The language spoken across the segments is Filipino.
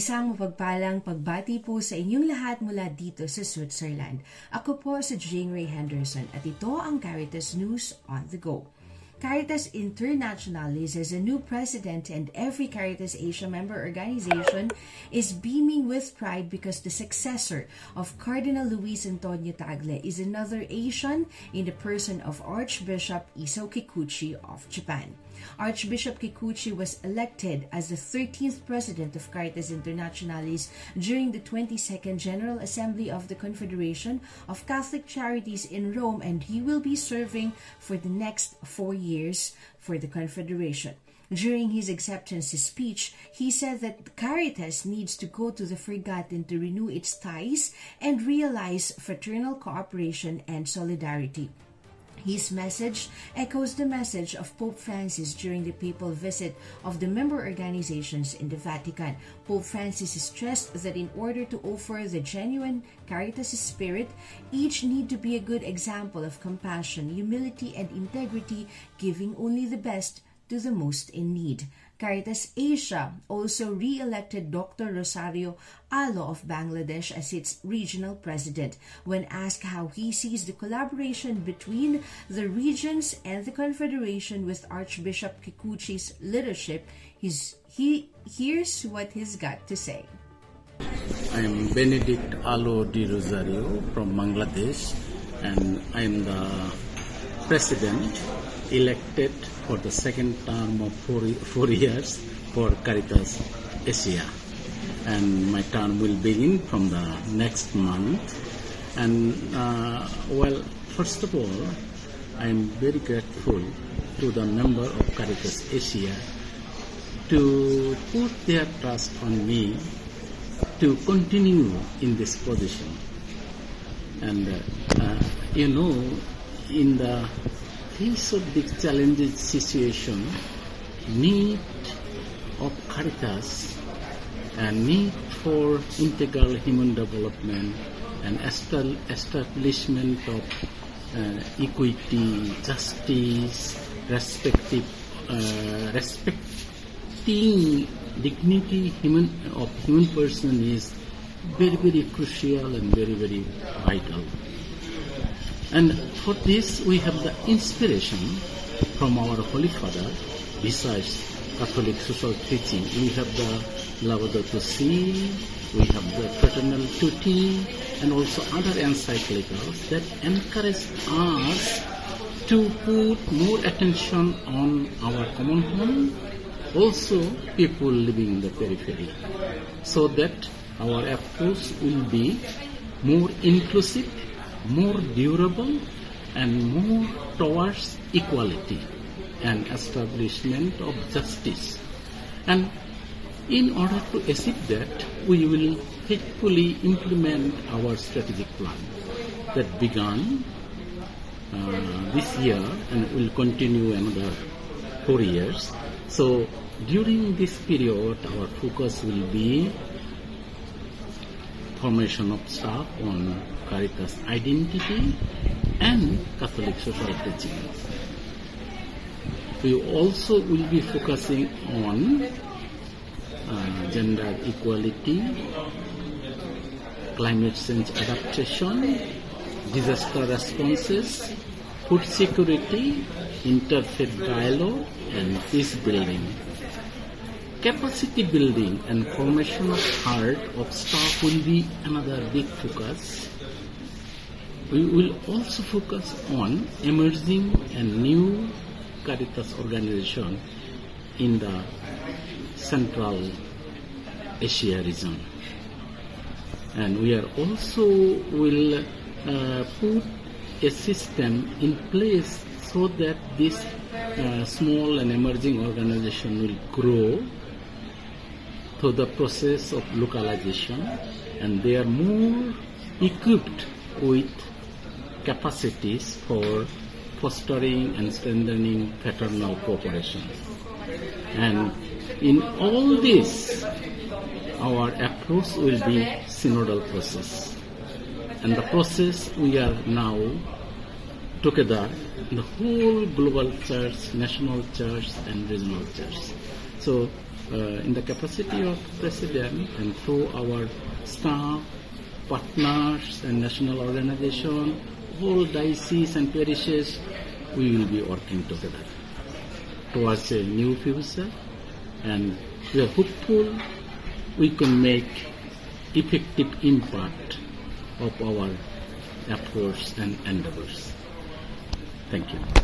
Isang mapagpalang pagbati po sa inyong lahat mula dito sa Switzerland. Ako po si Jane Ray Henderson at ito ang Caritas News on the Go. Caritas Internationalis has a new president and every Caritas Asia member organization is beaming with pride because the successor of Cardinal Luis Antonio Tagle is another Asian in the person of Archbishop Isao Kikuchi of Japan. Archbishop Kikuchi was elected as the 13th president of Caritas Internationalis during the 22nd General Assembly of the Confederation of Catholic Charities in Rome, and he will be serving for the next four years for the Confederation. During his acceptance speech, he said that Caritas needs to go to the Forgotten to renew its ties and realize fraternal cooperation and solidarity. His message echoes the message of Pope Francis during the papal visit of the member organizations in the Vatican. Pope Francis stressed that in order to offer the genuine Caritas spirit, each need to be a good example of compassion, humility, and integrity, giving only the best to the most in need. Caritas Asia also re-elected Dr. Rosario Alo of Bangladesh as its regional president. When asked how he sees the collaboration between the regions and the Confederation with Archbishop Kikuchi's leadership, he's, he here's what he's got to say. I am Benedict Alo Di Rosario from Bangladesh and I am the president elected for the second term of four, four years for Caritas Asia. And my term will begin from the next month. And uh, well, first of all, I am very grateful to the member of Caritas Asia to put their trust on me to continue in this position. And uh, uh, you know, in the face of this challenging situation, need of Caritas and need for integral human development and establishment of uh, equity, justice, respective, uh, respecting dignity human of human person is very very crucial and very very vital. And for this, we have the inspiration from our Holy Father, besides Catholic social teaching. We have the Laudato Si, we have the Fraternal Tutti, and also other encyclicals that encourage us to put more attention on our common home, also people living in the periphery, so that our approach will be more inclusive more durable and more towards equality and establishment of justice. And in order to achieve that, we will faithfully implement our strategic plan that began uh, this year and will continue another four years. So during this period, our focus will be formation of staff on Caritas identity and Catholic social teaching. We also will be focusing on uh, gender equality, climate change adaptation, disaster responses, food security, interfaith dialogue, and peace building. Capacity building and formation of heart of staff will be another big focus. We will also focus on emerging and new Caritas organization in the Central Asia region. And we are also will uh, put a system in place so that this uh, small and emerging organization will grow through the process of localization and they are more equipped with capacities for fostering and strengthening fraternal cooperation. And in all this, our approach will be synodal process. And the process we are now together, the whole global church, national church and regional church. So uh, in the capacity of president and through our staff, partners and national organization, all dioceses and parishes, we will be working together towards a new future and we are hopeful we can make effective impact of our efforts and endeavors. Thank you.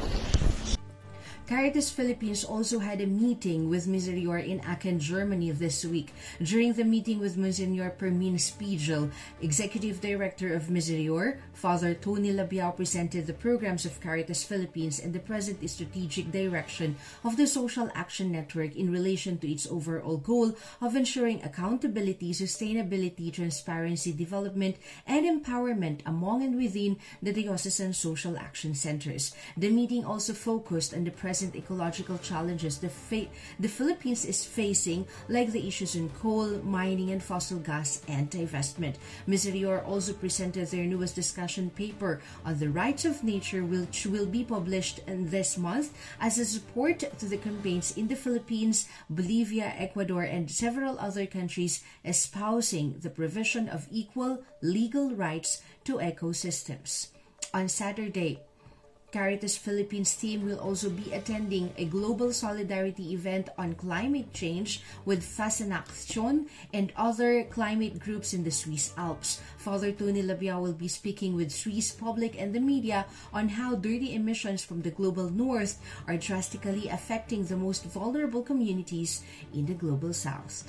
Caritas Philippines also had a meeting with Miserior in Aachen, Germany this week. During the meeting with Monsignor Permin Spiegel, Executive Director of Miserior, Father Tony Labiao presented the programs of Caritas Philippines and the present strategic direction of the Social Action Network in relation to its overall goal of ensuring accountability, sustainability, transparency, development, and empowerment among and within the diocesan social action centers. The meeting also focused on the present present ecological challenges the, the Philippines is facing, like the issues in coal, mining, and fossil gas and divestment. Miserior also presented their newest discussion paper on the rights of nature, which will be published this month as a support to the campaigns in the Philippines, Bolivia, Ecuador, and several other countries espousing the provision of equal legal rights to ecosystems. On Saturday, Caritas Philippines team will also be attending a global solidarity event on climate change with Fasenaction and other climate groups in the Swiss Alps. Father Tony Labia will be speaking with Swiss public and the media on how dirty emissions from the global north are drastically affecting the most vulnerable communities in the global south.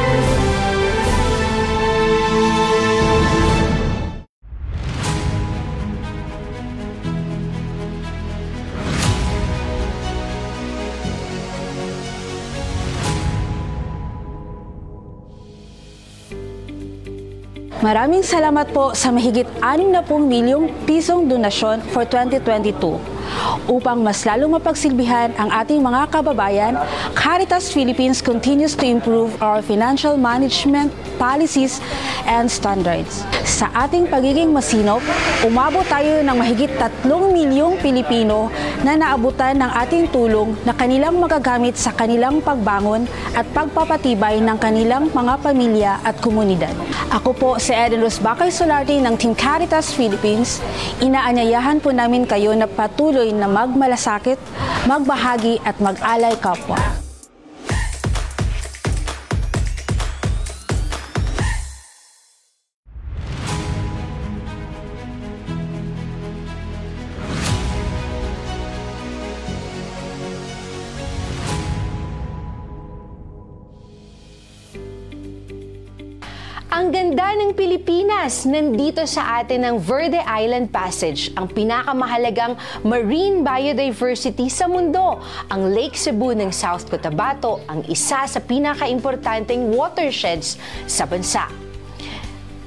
Maraming salamat po sa mahigit 60 milyong pisong donasyon for 2022. Upang mas lalong mapagsilbihan ang ating mga kababayan, Caritas Philippines continues to improve our financial management policies and standards. Sa ating pagiging masinop, umabot tayo ng mahigit 3 milyong Pilipino na naabutan ng ating tulong na kanilang magagamit sa kanilang pagbangon at pagpapatibay ng kanilang mga pamilya at komunidad. Ako po si Eden Rosbacay Solarte ng Team Caritas Philippines. Inaanyayahan po namin kayo na patuloy na magmalasakit, magbahagi at mag-alay kapwa. Ang ganda ng Pilipinas! Nandito sa atin ang Verde Island Passage, ang pinakamahalagang marine biodiversity sa mundo. Ang Lake Cebu ng South Cotabato, ang isa sa pinakaimportanteng watersheds sa bansa.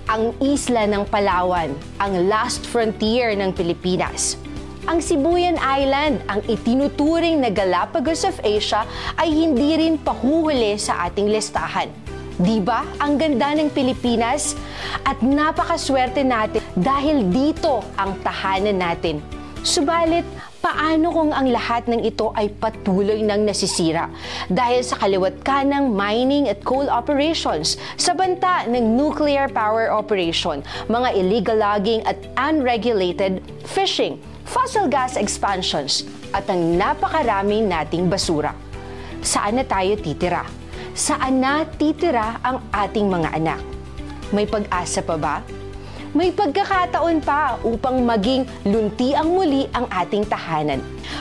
Ang isla ng Palawan, ang last frontier ng Pilipinas. Ang Sibuyan Island, ang itinuturing na Galapagos of Asia, ay hindi rin pahuhuli sa ating listahan Di ba? Ang ganda ng Pilipinas at napakaswerte natin dahil dito ang tahanan natin. Subalit, paano kung ang lahat ng ito ay patuloy nang nasisira dahil sa kaliwat ka ng mining at coal operations, sa banta ng nuclear power operation, mga illegal logging at unregulated fishing, fossil gas expansions, at ang napakarami nating basura. Saan na tayo titira? Saan na titira ang ating mga anak? May pag-asa pa ba? May pagkakataon pa upang maging luntiang muli ang ating tahanan.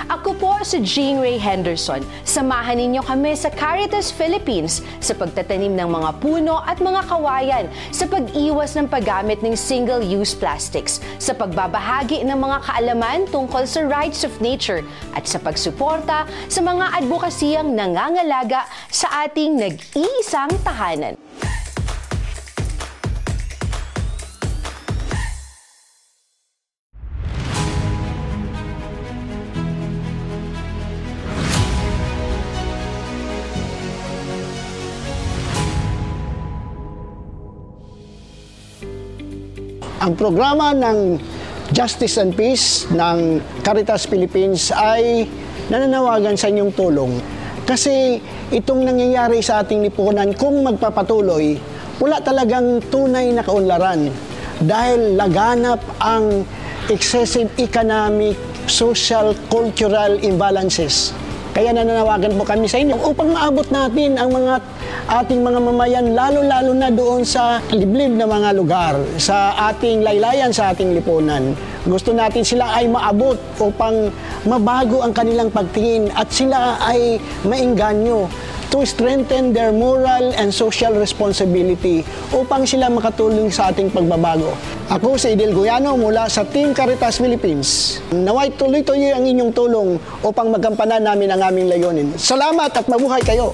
Ako po si Jean Ray Henderson. Samahan ninyo kami sa Caritas Philippines sa pagtatanim ng mga puno at mga kawayan, sa pag-iwas ng paggamit ng single-use plastics, sa pagbabahagi ng mga kaalaman tungkol sa rights of nature, at sa pagsuporta sa mga advokasiyang nangangalaga sa ating nag-iisang tahanan. Ang programa ng Justice and Peace ng Caritas Philippines ay nananawagan sa inyong tulong. Kasi itong nangyayari sa ating lipunan, kung magpapatuloy, wala talagang tunay na kaunlaran dahil laganap ang excessive economic, social, cultural imbalances. Kaya nananawagan po kami sa inyo upang maabot natin ang mga ating mga mamayan, lalo-lalo na doon sa liblib na mga lugar, sa ating laylayan, sa ating lipunan. Gusto natin sila ay maabot upang mabago ang kanilang pagtingin at sila ay maingganyo to strengthen their moral and social responsibility upang sila makatulong sa ating pagbabago. Ako si Idil Guyano mula sa Team Caritas Philippines. Naway tuloy-tuloy ang inyong tulong upang magampanan namin ang aming layunin. Salamat at mabuhay kayo!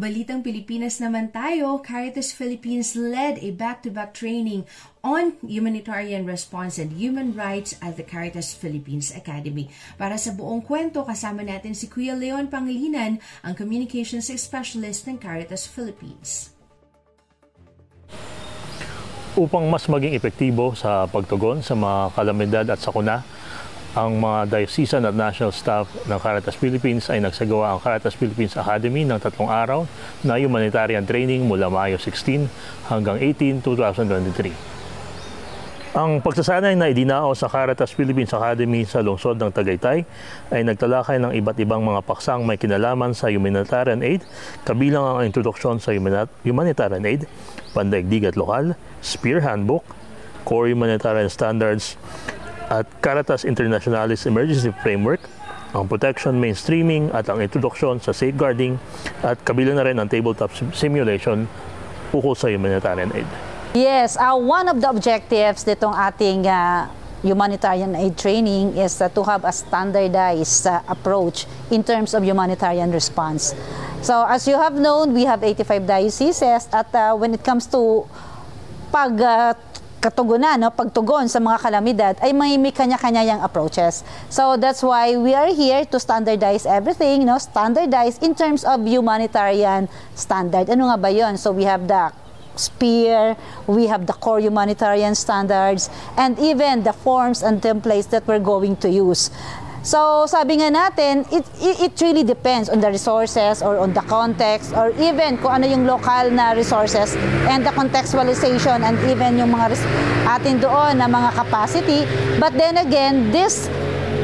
Balitang Pilipinas naman tayo, Caritas Philippines led a back-to-back training on humanitarian response and human rights at the Caritas Philippines Academy. Para sa buong kwento, kasama natin si Kuya Leon Pangilinan, ang Communications Specialist ng Caritas Philippines. Upang mas maging epektibo sa pagtugon sa mga kalamidad at sakuna, ang mga diocesan at national staff ng Caritas Philippines ay nagsagawa ang Caritas Philippines Academy ng tatlong araw na humanitarian training mula Mayo 16 hanggang 18, 2023. Ang pagsasanay na idinao sa Caritas Philippines Academy sa lungsod ng Tagaytay ay nagtalakay ng iba't ibang mga paksang may kinalaman sa humanitarian aid, kabilang ang introduksyon sa humanitarian aid, pandaigdig at lokal, Spear Handbook, Core Humanitarian Standards, at Caritas Internationalis Emergency Framework, ang protection mainstreaming at ang introduksyon sa safeguarding at kabilang na rin ang tabletop simulation ukol sa humanitarian aid. Yes, uh, one of the objectives nitong ating uh, humanitarian aid training is uh, to have a standardized uh, approach in terms of humanitarian response. So as you have known, we have 85 dioceses at uh, when it comes to pag uh, katugunan, no, pagtugon sa mga kalamidad ay may, may kanya-kanya yung approaches. So that's why we are here to standardize everything, no, standardize in terms of humanitarian standard. Ano nga ba 'yon? So we have the SPEAR, we have the core humanitarian standards, and even the forms and templates that we're going to use. So, sabi nga natin, it, it, really depends on the resources or on the context or even kung ano yung local na resources and the contextualization and even yung mga atin doon na mga capacity. But then again, this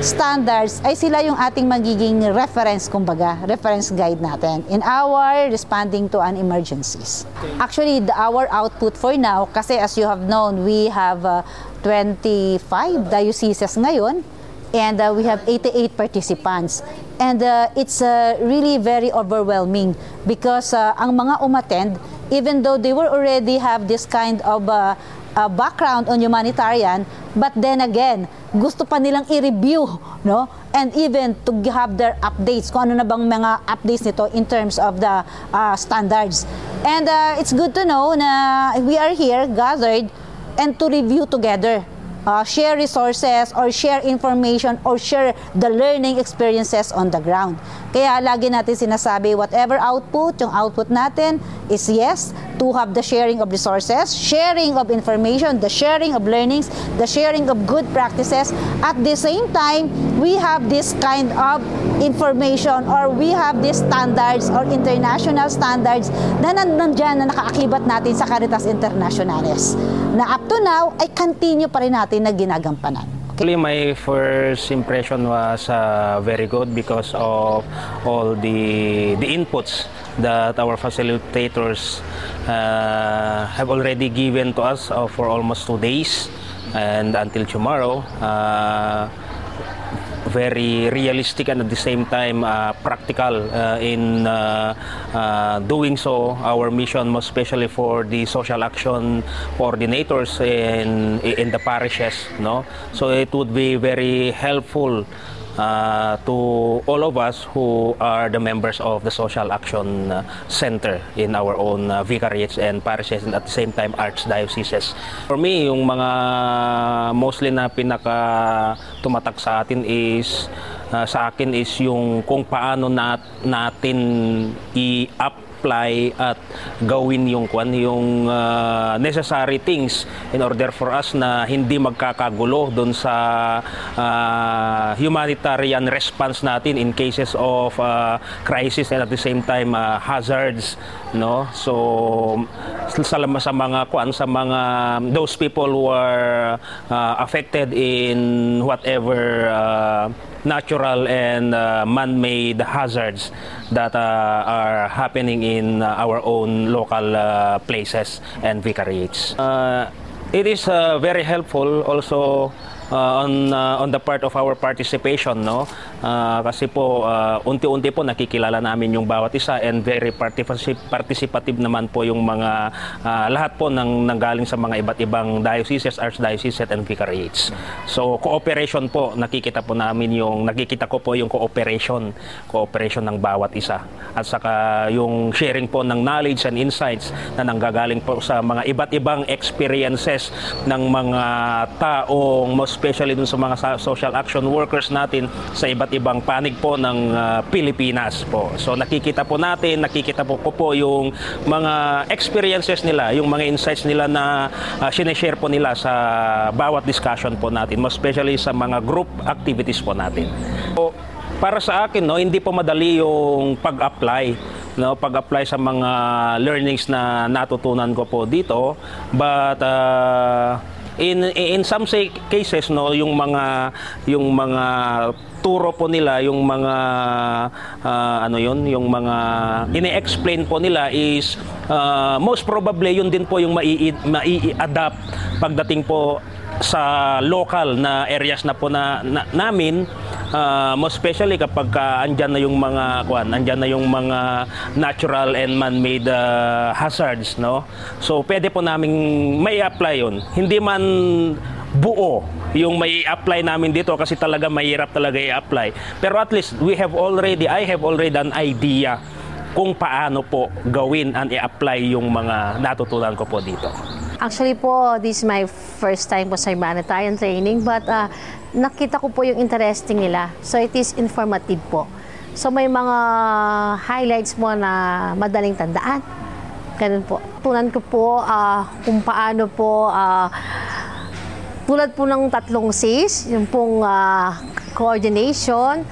standards ay sila yung ating magiging reference, kumbaga, reference guide natin in our responding to an emergencies. Actually, the, our output for now, kasi as you have known, we have uh, 25 dioceses ngayon, and uh, we have 88 participants. And uh, it's uh, really very overwhelming because uh, ang mga umattend, even though they were already have this kind of uh, uh, background on humanitarian, but then again, gusto pa nilang i-review, no? And even to have their updates, kung ano na bang mga updates nito in terms of the uh, standards. And uh, it's good to know na we are here gathered and to review together uh, share resources or share information or share the learning experiences on the ground. Kaya lagi natin sinasabi, whatever output, yung output natin is yes, to have the sharing of resources, sharing of information, the sharing of learnings, the sharing of good practices. At the same time, we have this kind of information or we have these standards or international standards na nandyan na nakaakibat natin sa Caritas Internationales. Na up to now, ay continue pa rin natin na ginagampanan. Actually, my first impression was uh, very good because of all the the inputs that our facilitators uh, have already given to us uh, for almost two days and until tomorrow. Uh, very realistic and at the same time uh, practical uh, in uh, uh, doing so. Our mission, most especially for the social action coordinators in in the parishes, no. So it would be very helpful uh, to all of us who are the members of the Social Action uh, Center in our own uh, vicariates and parishes and at the same time archdioceses. For me, yung mga mostly na pinaka tumatak sa atin is uh, sa akin is yung kung paano nat, natin i-up apply at gawin yung kwan yung uh, necessary things in order for us na hindi magkakagulo doon sa uh, humanitarian response natin in cases of uh, crisis and at the same time uh, hazards no? So sa, sa mga kwan sa mga those people who are uh, affected in whatever uh, natural and uh, man-made hazards that uh, are happening in uh, our own local uh, places and vicariates. Uh, it is uh, very helpful also uh, on uh, on the part of our participation no uh, kasi po uh, unti-unti po nakikilala namin yung bawat isa and very particip- participative naman po yung mga uh, lahat po ng nanggaling sa mga iba't ibang dioceses archdioceses and vicariates. So cooperation po nakikita po namin yung nakikita ko po yung cooperation cooperation ng bawat isa. At saka yung sharing po ng knowledge and insights na nanggagaling po sa mga iba't ibang experiences ng mga taong most especially dun sa mga social action workers natin sa iba't ibang panig po ng uh, Pilipinas po. So nakikita po natin, nakikita po ko po yung mga experiences nila, yung mga insights nila na uh, sineshare po nila sa bawat discussion po natin, most especially sa mga group activities po natin. So, para sa akin no hindi po madali yung pag-apply no pag-apply sa mga learnings na natutunan ko po dito but uh, in in some say, cases no yung mga yung mga turo po nila yung mga uh, ano yon yung mga ini-explain po nila is uh, most probably yun din po yung mai-adapt pagdating po sa local na areas na po na, na namin uh, most especially kapag uh, andyan na yung mga kwan andyan na yung mga natural and man-made uh, hazards no? So pwede po naming may apply yon hindi man buo yung may apply namin dito kasi talaga mahirap talaga i-apply. Pero at least we have already I have already an idea kung paano po gawin and i-apply yung mga natutunan ko po dito. Actually po, this is my first time po sa humanitarian training but uh, nakita ko po yung interesting nila. So it is informative po. So may mga highlights mo na madaling tandaan. Ganun po. Tunan ko po uh, kung paano po uh, tulad po ng tatlong C's, yung pong uh, coordination,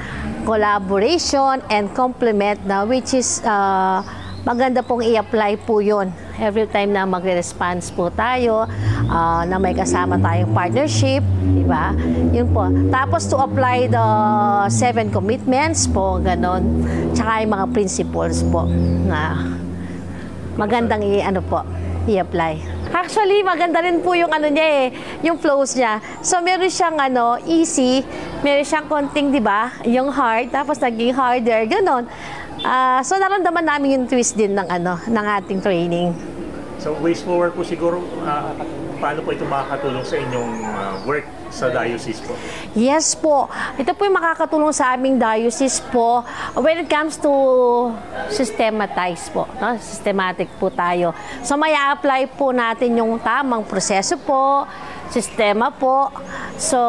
collaboration, and complement na which is uh, maganda pong i-apply po yun every time na magre-response po tayo, uh, na may kasama tayong partnership, di ba? Yun po. Tapos to apply the seven commitments po, ganon. Tsaka yung mga principles po na magandang i-ano po, i-apply. Actually, maganda rin po yung ano niya eh, yung flows niya. So, meron siyang ano, easy, meron siyang konting, di ba, yung hard, tapos naging harder, ganon. Uh, so, naramdaman namin yung twist din ng ano, ng ating training. So, ways forward po siguro, uh, paano po ito makakatulong sa inyong uh, work sa diocese po? Yes po. Ito po yung makakatulong sa aming diocese po when it comes to systematize po. No? Systematic po tayo. So may apply po natin yung tamang proseso po, sistema po. So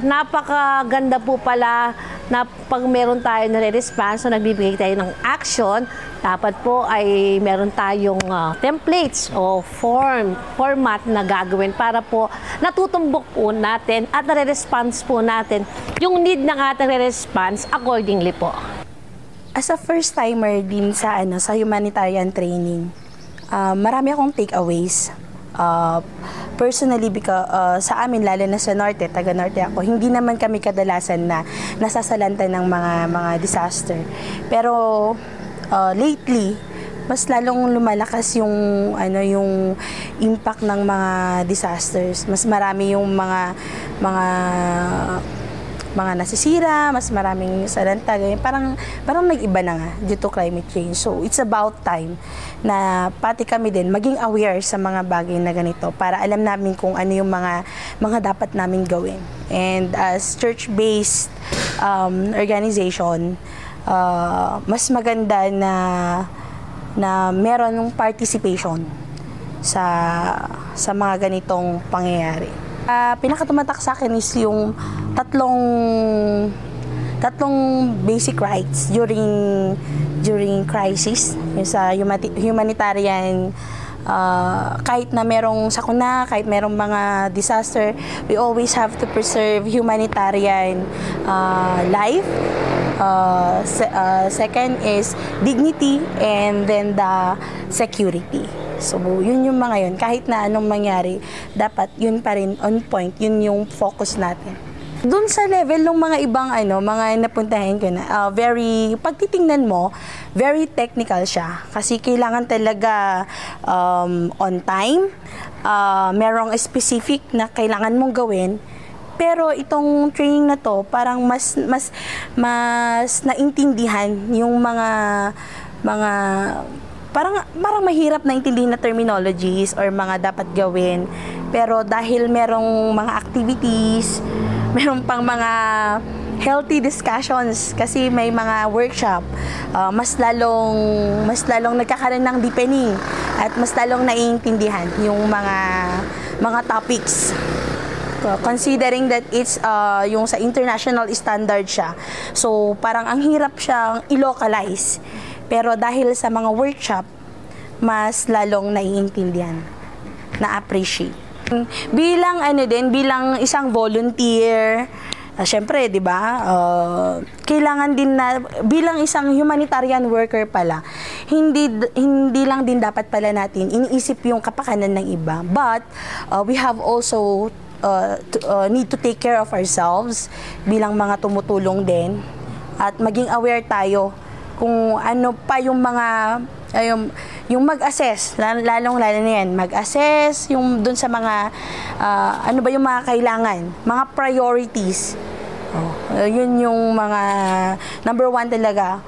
napakaganda po pala na pag meron tayo na response so nagbibigay tayo ng action, dapat po ay meron tayong uh, templates o form, format na gagawin para po natutumbok po natin at nare-response po natin yung need ng ating response accordingly po. As a first timer din sa ano sa humanitarian training, uh, marami akong takeaways. Uh, personally because uh, sa amin lalo na sa norte, taga norte ako, hindi naman kami kadalasan na nasasalanta ng mga mga disaster. Pero uh, lately, mas lalong lumalakas yung ano yung impact ng mga disasters. Mas marami yung mga mga mga nasisira, mas maraming salanta, ganyan. Parang, parang nag-iba na nga due to climate change. So, it's about time na pati kami din maging aware sa mga bagay na ganito para alam namin kung ano yung mga, mga dapat namin gawin. And as church-based um, organization, uh, mas maganda na na meron ng participation sa sa mga ganitong pangyayari. Uh, pinakatumatak sa akin is yung tatlong tatlong basic rights during during crisis yung sa humanitarian uh, kahit na merong sakuna, kahit merong mga disaster, we always have to preserve humanitarian uh, life. Uh, se- uh, second is dignity and then the security. So, yun yung mga yun. Kahit na anong mangyari, dapat yun pa rin on point. Yun yung focus natin. Doon sa level ng mga ibang ano, mga napuntahan ko na, uh, very, pagtitingnan mo, very technical siya. Kasi kailangan talaga um, on time, uh, merong specific na kailangan mong gawin, pero itong training na to, parang mas mas mas naintindihan yung mga mga parang parang mahirap na intindihin na terminologies or mga dapat gawin. Pero dahil merong mga activities, meron pang mga healthy discussions kasi may mga workshop uh, mas lalong mas lalong nagkakaroon ng deepening at mas lalong naiintindihan yung mga mga topics. Considering that it's uh, yung sa international standard siya. So parang ang hirap siyang i-localize pero dahil sa mga workshop, mas lalong naiintindihan, na-appreciate. Bilang ano din, bilang isang volunteer, uh, syempre, 'di ba? Uh, kailangan din na bilang isang humanitarian worker pala, hindi hindi lang din dapat pala natin iniisip yung kapakanan ng iba, but uh, we have also uh, to, uh, need to take care of ourselves bilang mga tumutulong din at maging aware tayo kung ano pa yung mga yung, yung mag-assess, lalong lalo na yan, mag-assess yung dun sa mga, uh, ano ba yung mga kailangan, mga priorities. Oh, yun yung mga, number one talaga,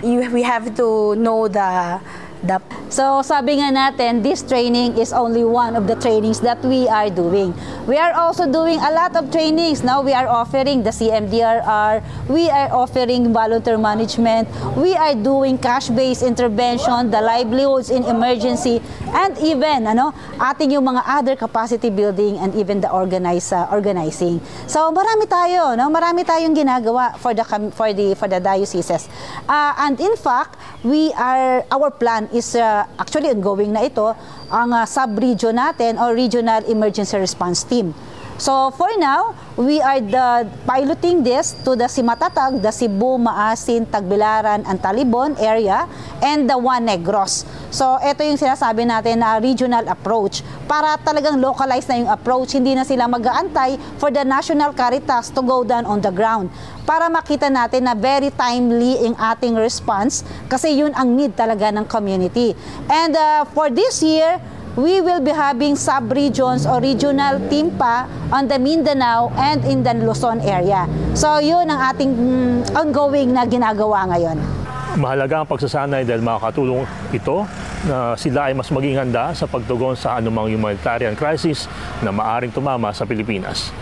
you, we have to know the the So sabi nga natin, this training is only one of the trainings that we are doing. We are also doing a lot of trainings. Now we are offering the CMDRR, we are offering volunteer management, we are doing cash-based intervention, the livelihoods in emergency, and even ano, ating yung mga other capacity building and even the organize, uh, organizing. So marami tayo, no? Marami tayong ginagawa for the for the for the dioceses. Uh, and in fact, we are our plan is uh, actually ongoing na ito ang uh, sub-region natin or Regional Emergency Response Team. So for now, we are the piloting this to the Simatatag, the Cebu, Maasin, Tagbilaran, and Talibon area and the One Negros. So ito yung sinasabi natin na regional approach para talagang localize na yung approach, hindi na sila mag-aantay for the National Caritas to go down on the ground para makita natin na very timely ang ating response kasi yun ang need talaga ng community. And uh, for this year, we will be having sub-regions or regional team pa on the Mindanao and in the Luzon area. So yun ang ating mm, ongoing na ginagawa ngayon. Mahalaga ang pagsasanay dahil makakatulong ito na sila ay mas maging handa sa pagtugon sa anumang humanitarian crisis na maaring tumama sa Pilipinas.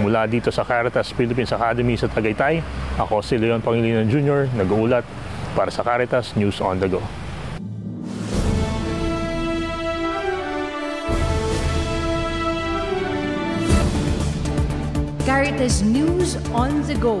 Mula dito sa Caritas Philippines Academy sa Tagaytay, ako si Leon Pangilinan Jr., nag-uulat para sa Caritas News on the Go. Caritas News on the Go,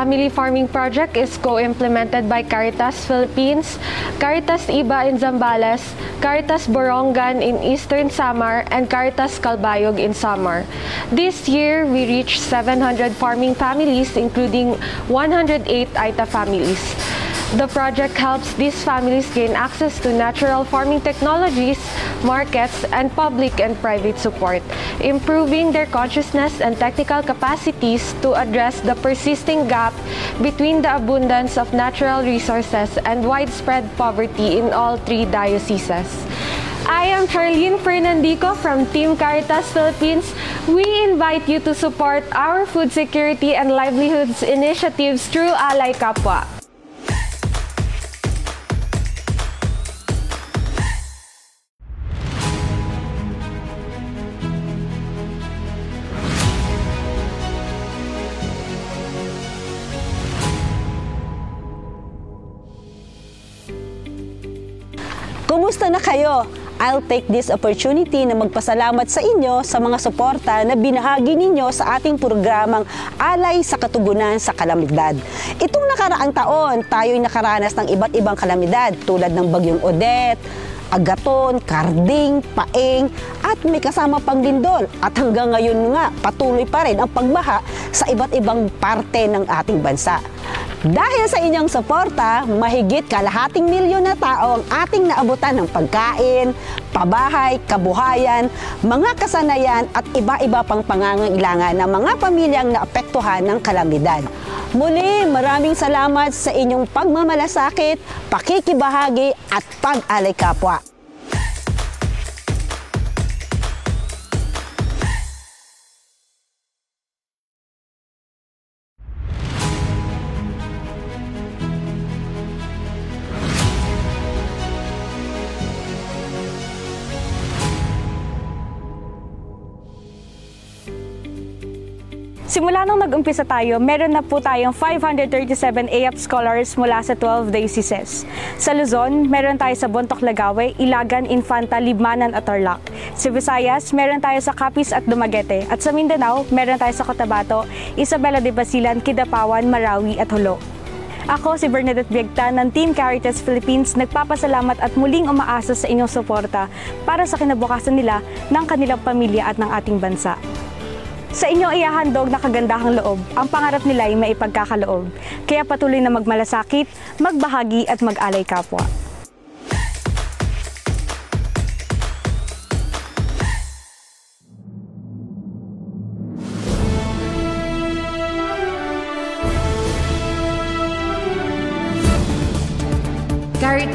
Family Farming Project is co-implemented by Caritas Philippines, Caritas Iba in Zambales, Caritas Borongan in Eastern Samar, and Caritas Calbayog in Samar. This year, we reached 700 farming families, including 108 Aita families. The project helps these families gain access to natural farming technologies, markets, and public and private support, improving their consciousness and technical capacities to address the persisting gap between the abundance of natural resources and widespread poverty in all three dioceses. I am Charlene Fernandico from Team Caritas Philippines. We invite you to support our food security and livelihoods initiatives through Alay Kapwa. Na kayo? I'll take this opportunity na magpasalamat sa inyo sa mga suporta na binahagi ninyo sa ating programang Alay sa Katugunan sa Kalamidad. Itong nakaraang taon, tayo'y nakaranas ng iba't ibang kalamidad tulad ng Bagyong Odette, agaton, karding, paeng, at may kasama pang lindol. At hanggang ngayon nga, patuloy pa rin ang pagbaha sa iba't ibang parte ng ating bansa. Dahil sa inyong suporta, mahigit kalahating milyon na tao ang ating naabutan ng pagkain, pabahay, kabuhayan, mga kasanayan at iba-iba pang pangangailangan ng mga pamilyang naapektuhan ng kalamidad. Muli, maraming salamat sa inyong pagmamalasakit, pakikibahagi at pag-alay kapwa. Simula nung nag-umpisa tayo, meron na po tayong 537 AF scholars mula sa 12 dioceses. Sa Luzon, meron tayo sa Bontoc Lagawe, Ilagan, Infanta, Libmanan at Tarlac. Sa Visayas, meron tayo sa Capiz at Dumaguete. At sa Mindanao, meron tayo sa Cotabato, Isabela de Basilan, Kidapawan, Marawi at Hulo. Ako si Bernadette Biagta ng Team Caritas Philippines nagpapasalamat at muling umaasa sa inyong suporta para sa kinabukasan nila ng kanilang pamilya at ng ating bansa. Sa inyo iahandog na kagandahang loob, ang pangarap nila ay maipagkakaloob. Kaya patuloy na magmalasakit, magbahagi at mag-alay kapwa.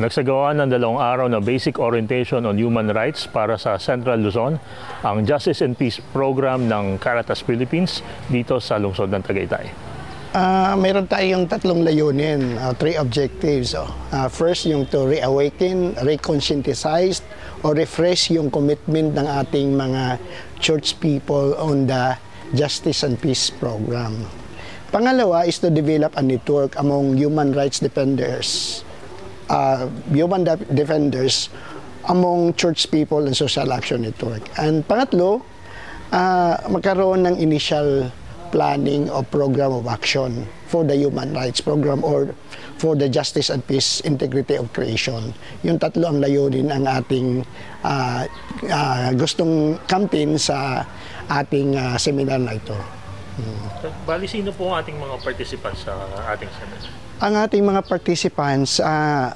Nagsagawa ng dalawang araw na basic orientation on human rights para sa Central Luzon, ang Justice and Peace Program ng Caritas Philippines dito sa lungsod ng Tagaytay. Uh, mayroon tayong tatlong layunin, uh, three objectives. Oh. Uh, first, yung to reawaken, reconscientize, or refresh yung commitment ng ating mga church people on the Justice and Peace Program. Pangalawa is to develop a network among human rights defenders, uh, human defenders among church people and social action network. And pangatlo, uh, magkaroon ng initial planning or program of action for the human rights program or for the justice and peace integrity of creation. Yung tatlo ang layunin ang ating uh, uh, gustong campaign sa ating uh, seminar na ito. Hmm. Bali, sino po ang ating mga participants sa ating seminar? Ang ating mga participants, uh,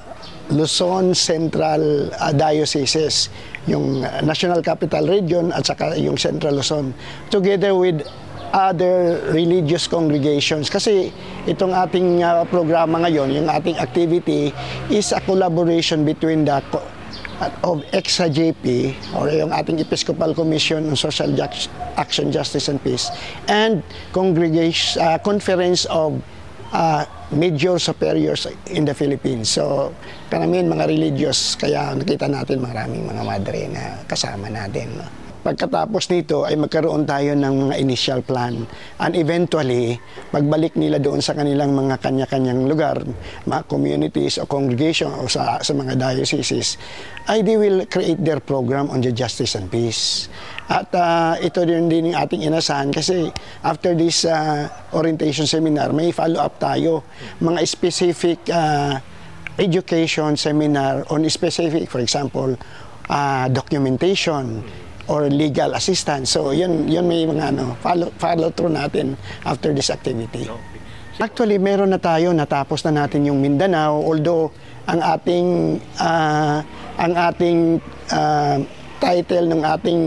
Luzon Central uh, Diocese, yung National Capital Region at saka yung Central Luzon, together with other religious congregations. Kasi itong ating uh, programa ngayon, yung ating activity is a collaboration between the of EXA-JP or yung ating Episcopal Commission on Social Action, Justice and Peace and congregation uh, Conference of uh, Major Superiors in the Philippines. So, karamihan mga religious, kaya nakita natin maraming mga madre na kasama natin. No? Pagkatapos nito ay magkaroon tayo ng mga initial plan. And eventually magbalik nila doon sa kanilang mga kanya-kanyang lugar, mga communities o congregation o sa, sa mga dioceses, ay they will create their program on the justice and peace. At uh, ito din din yung ating inasahan kasi after this uh, orientation seminar, may follow-up tayo, mga specific uh, education seminar on specific, for example, uh, documentation, or legal assistance. So yun yun may mga ano follow follow through natin after this activity. Actually meron na tayo natapos na natin yung Mindanao although ang ating uh, ang ating uh, title ng ating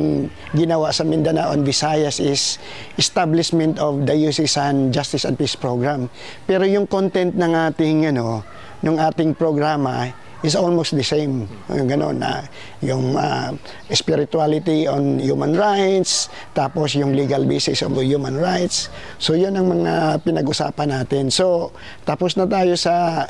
ginawa sa Mindanao and Visayas is Establishment of the Diocesan Justice and Peace Program. Pero yung content ng ating ano ng ating programa is almost the same. Yung gano'n na yung uh, spirituality on human rights, tapos yung legal basis of human rights. So yun ang mga pinag-usapan natin. So tapos na tayo sa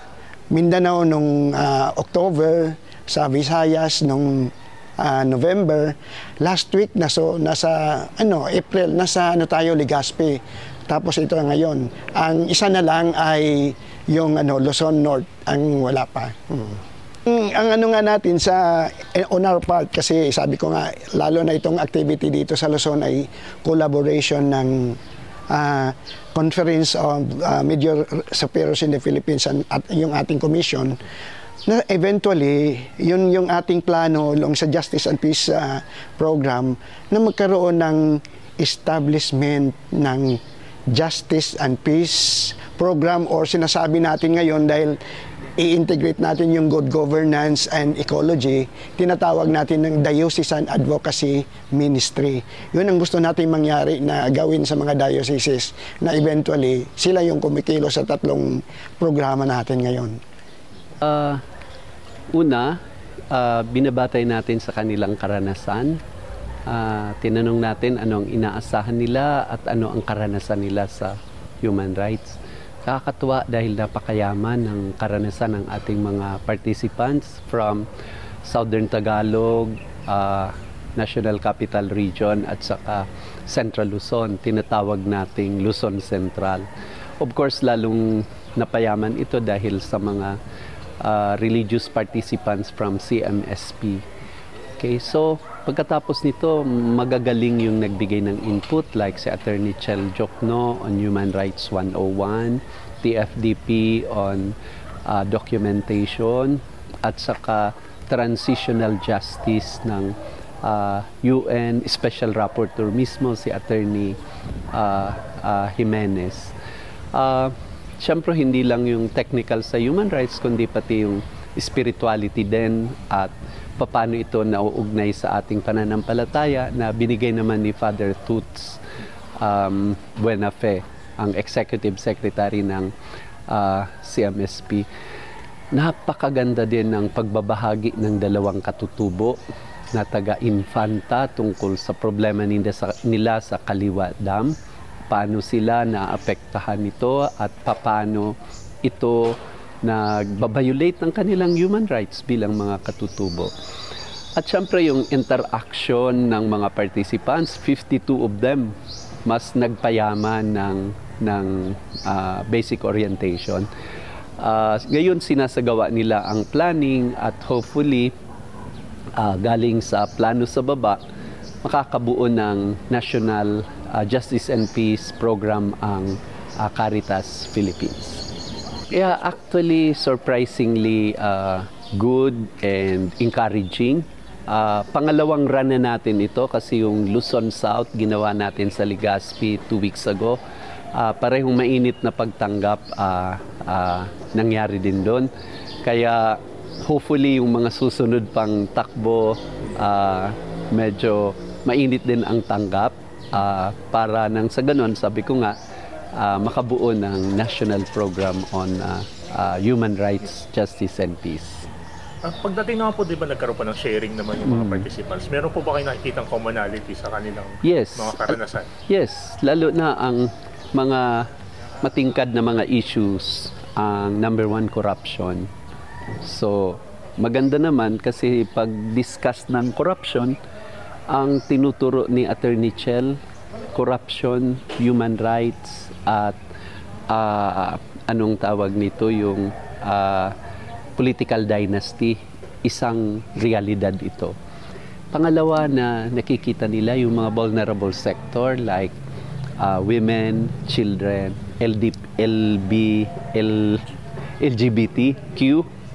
Mindanao nung uh, October, sa Visayas nung uh, November. Last week na so nasa ano April nasa ano tayo Legazpi. Tapos ito ngayon. Ang isa na lang ay yung ano Luzon North ang wala pa. Hmm. Ang ano nga natin sa eh, on our part kasi sabi ko nga lalo na itong activity dito sa Luzon ay collaboration ng uh, Conference of uh, Major Superiors in the Philippines and, at yung ating commission na eventually yun yung ating plano long sa Justice and Peace uh, program na magkaroon ng establishment ng Justice and Peace program or sinasabi natin ngayon dahil i-integrate natin yung good governance and ecology, tinatawag natin ng Diocesan Advocacy Ministry. Yun ang gusto natin mangyari na gawin sa mga dioceses na eventually sila yung kumikilo sa tatlong programa natin ngayon. Uh, una, uh, binabatay natin sa kanilang karanasan. Uh, tinanong natin anong inaasahan nila at ano ang karanasan nila sa human rights. Nakakatuwa dahil napakayaman ng karanasan ng ating mga participants from Southern Tagalog, uh, National Capital Region at saka Central Luzon, tinatawag nating Luzon Central. Of course, lalong napayaman ito dahil sa mga uh, religious participants from CMSP. Okay, so pagkatapos nito, magagaling yung nagbigay ng input like si Attorney Chel Jokno on Human Rights 101, TFDP on uh, documentation at saka transitional justice ng uh, UN Special Rapporteur mismo si Attorney uh, uh, Jimenez. Uh, Siyempre hindi lang yung technical sa human rights kundi pati yung spirituality din at paano ito nauugnay sa ating pananampalataya na binigay naman ni Father Toots um, Buenafe ang executive secretary ng uh, CMSP. Napakaganda din ng pagbabahagi ng dalawang katutubo na taga-infanta tungkol sa problema nila sa, nila sa Kaliwa Dam, paano sila naapektahan nito at paano ito nagbabiolate ng kanilang human rights bilang mga katutubo. At syempre yung interaction ng mga participants, 52 of them, mas nagpayaman ng ng uh, basic orientation. Uh, ngayon sinasagawa nila ang planning at hopefully uh, galing sa plano sa baba makakabuo ng National uh, Justice and Peace Program ang uh, Caritas Philippines. Yeah, actually surprisingly uh, good and encouraging. Uh, pangalawang run na natin ito kasi yung Luzon South ginawa natin sa Legazpi two weeks ago. Uh, parehong mainit na pagtanggap uh, uh, nangyari din doon. Kaya hopefully yung mga susunod pang takbo uh, medyo mainit din ang tanggap uh, para nang sa ganon sabi ko nga uh, makabuo ng national program on uh, uh, human rights, justice and peace. Uh, pagdating naman po, di ba nagkaroon pa ng sharing naman yung mga mm. participants? Meron po ba kayo nakikita commonality sa kanilang yes. mga karanasan? Uh, yes, lalo na ang mga matingkad na mga issues, ang number one, corruption. So, maganda naman kasi pag discuss ng corruption, ang tinuturo ni Attorney Chell, corruption, human rights, at uh, anong tawag nito, yung uh, political dynasty, isang realidad ito. Pangalawa na nakikita nila yung mga vulnerable sector like uh, women, children, LD, LB, L, LGBTQ.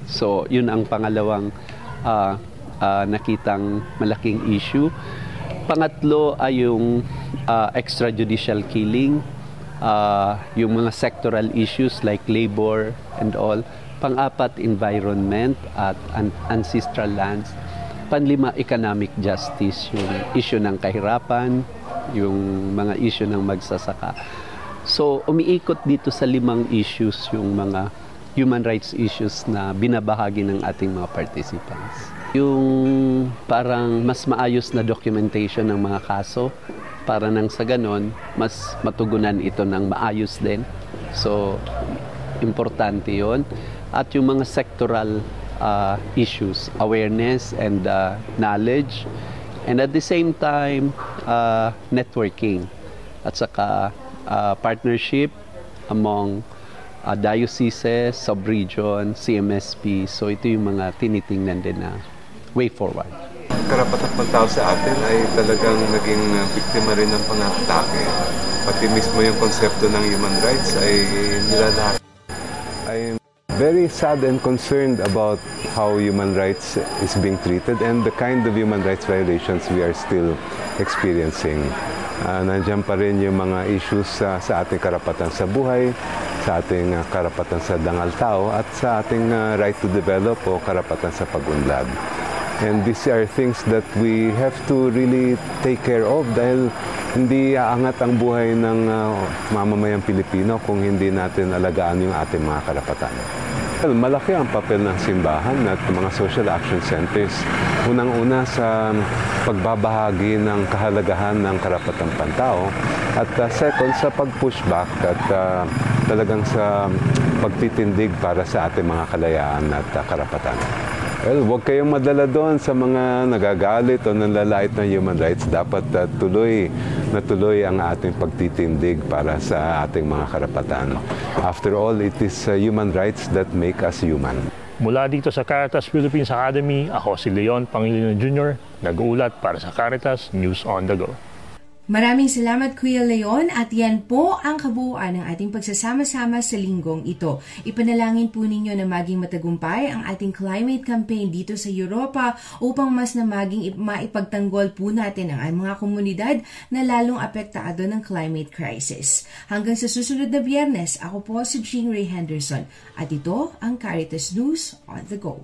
So, yun ang pangalawang uh, uh, nakitang malaking issue. Pangatlo ay yung uh, extrajudicial killing, uh, yung mga sectoral issues like labor and all. Pang-apat, environment at ancestral lands. Panlima, economic justice, yung issue ng kahirapan, yung mga issue ng magsasaka. So, umiikot dito sa limang issues yung mga human rights issues na binabahagi ng ating mga participants. Yung parang mas maayos na documentation ng mga kaso para nang sa ganon, mas matugunan ito ng maayos din. So, importante yon at yung mga sectoral uh, issues, awareness and uh, knowledge, and at the same time, uh, networking at saka uh, partnership among uh, dioceses, sub-region, CMSP. So ito yung mga tinitingnan din na way forward. Karapat ng tao sa atin ay talagang naging biktima rin ng pang-atake. Pati mismo yung konsepto ng human rights ay nilalahat. I'm very sad and concerned about how human rights is being treated and the kind of human rights violations we are still experiencing. Uh, nandiyan pa rin yung mga issues uh, sa ating karapatan sa buhay, sa ating uh, karapatan sa dangal tao at sa ating uh, right to develop o karapatan sa pag-unlad. And these are things that we have to really take care of dahil hindi aangat ang buhay ng uh, mamamayang Pilipino kung hindi natin alagaan yung ating mga karapatan. Well, malaki ang papel ng simbahan at mga social action centers. Unang-una sa pagbabahagi ng kahalagahan ng karapatang pantao at uh, second sa pag-pushback at uh, talagang sa pagtitindig para sa ating mga kalayaan at uh, karapatan. Well, huwag kayong madala doon sa mga nagagalit o nanlalait ng human rights. Dapat uh, tuloy na tuloy ang ating pagtitindig para sa ating mga karapatan. After all, it is uh, human rights that make us human. Mula dito sa Caritas Philippines Academy, ako si Leon Pangilinan Jr., nag-uulat para sa Caritas News on the Go. Maraming salamat Kuya Leon at yan po ang kabuuan ng ating pagsasama-sama sa linggong ito. Ipanalangin po ninyo na maging matagumpay ang ating climate campaign dito sa Europa upang mas na maging maipagtanggol po natin ang mga komunidad na lalong apektado ng climate crisis. Hanggang sa susunod na biyernes, ako po si Jean Ray Henderson at ito ang Caritas News on the Go.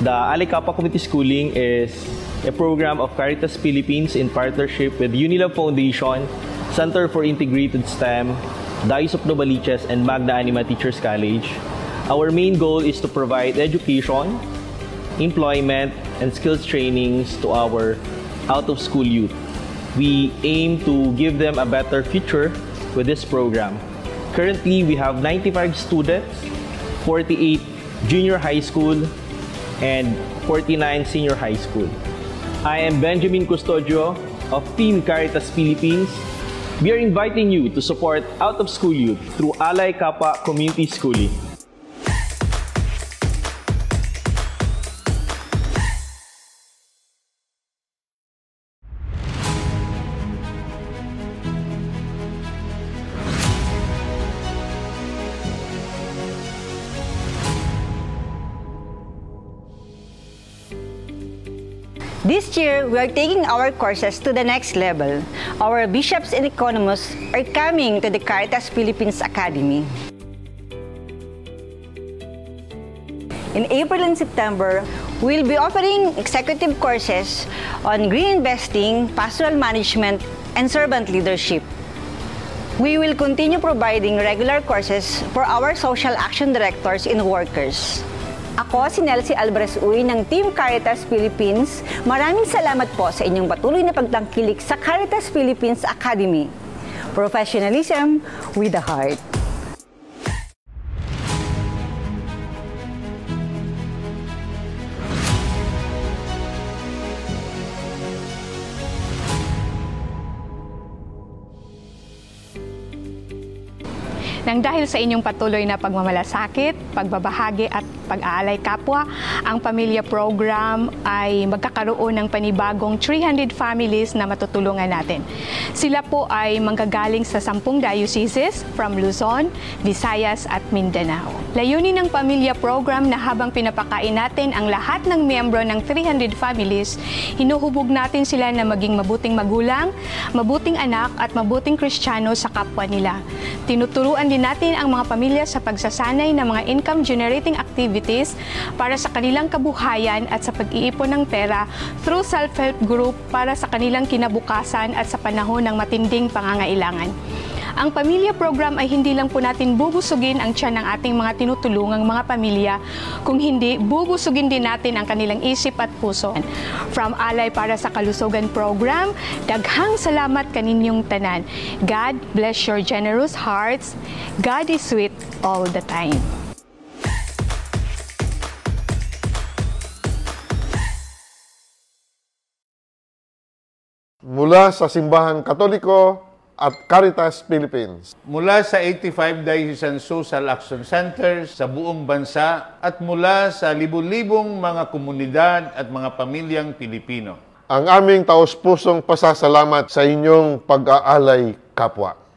The Alicapa Community Schooling is a program of Caritas Philippines in partnership with Unilab Foundation, Center for Integrated STEM, Dice of Novaliches, and Magna Anima Teachers College. Our main goal is to provide education, employment, and skills trainings to our out-of-school youth. We aim to give them a better future with this program. Currently, we have 95 students, 48 junior high school, and 49 senior high school. I am Benjamin Custodio of Team Caritas Philippines. We are inviting you to support out-of-school youth through Alay Kappa Community Schooling. This year, we are taking our courses to the next level. Our bishops and economists are coming to the Caritas Philippines Academy. In April and September, we'll be offering executive courses on green investing, pastoral management, and servant leadership. We will continue providing regular courses for our social action directors and workers. Ako si Nelsie Alvarez Uy ng Team Caritas Philippines. Maraming salamat po sa inyong patuloy na pagtangkilik sa Caritas Philippines Academy. Professionalism with a heart. Nang dahil sa inyong patuloy na pagmamalasakit, pagbabahagi at pag-aalay kapwa, ang Pamilya Program ay magkakaroon ng panibagong 300 families na matutulungan natin. Sila po ay manggagaling sa 10 dioceses from Luzon, Visayas at Mindanao. Layunin ng Pamilya Program na habang pinapakain natin ang lahat ng miyembro ng 300 families, hinuhubog natin sila na maging mabuting magulang, mabuting anak at mabuting kristyano sa kapwa nila. Tinuturuan din natin ang mga pamilya sa pagsasanay ng mga income-generating activities para sa kanilang kabuhayan at sa pag-iipon ng pera through self-help group para sa kanilang kinabukasan at sa panahon ng matinding pangangailangan. Ang pamilya program ay hindi lang po natin bubusugin ang tiyan ng ating mga tinutulungang mga pamilya, kung hindi, bubusugin din natin ang kanilang isip at puso. From Alay para sa Kalusugan program, daghang salamat kaninyong tanan. God bless your generous hearts. God is sweet all the time. Mula sa Simbahan Katoliko at Caritas Philippines. Mula sa 85 Diocesan Social Action Centers sa buong bansa at mula sa libu-libong mga komunidad at mga pamilyang Pilipino. Ang aming taos-pusong pasasalamat sa inyong pag-aalay kapwa.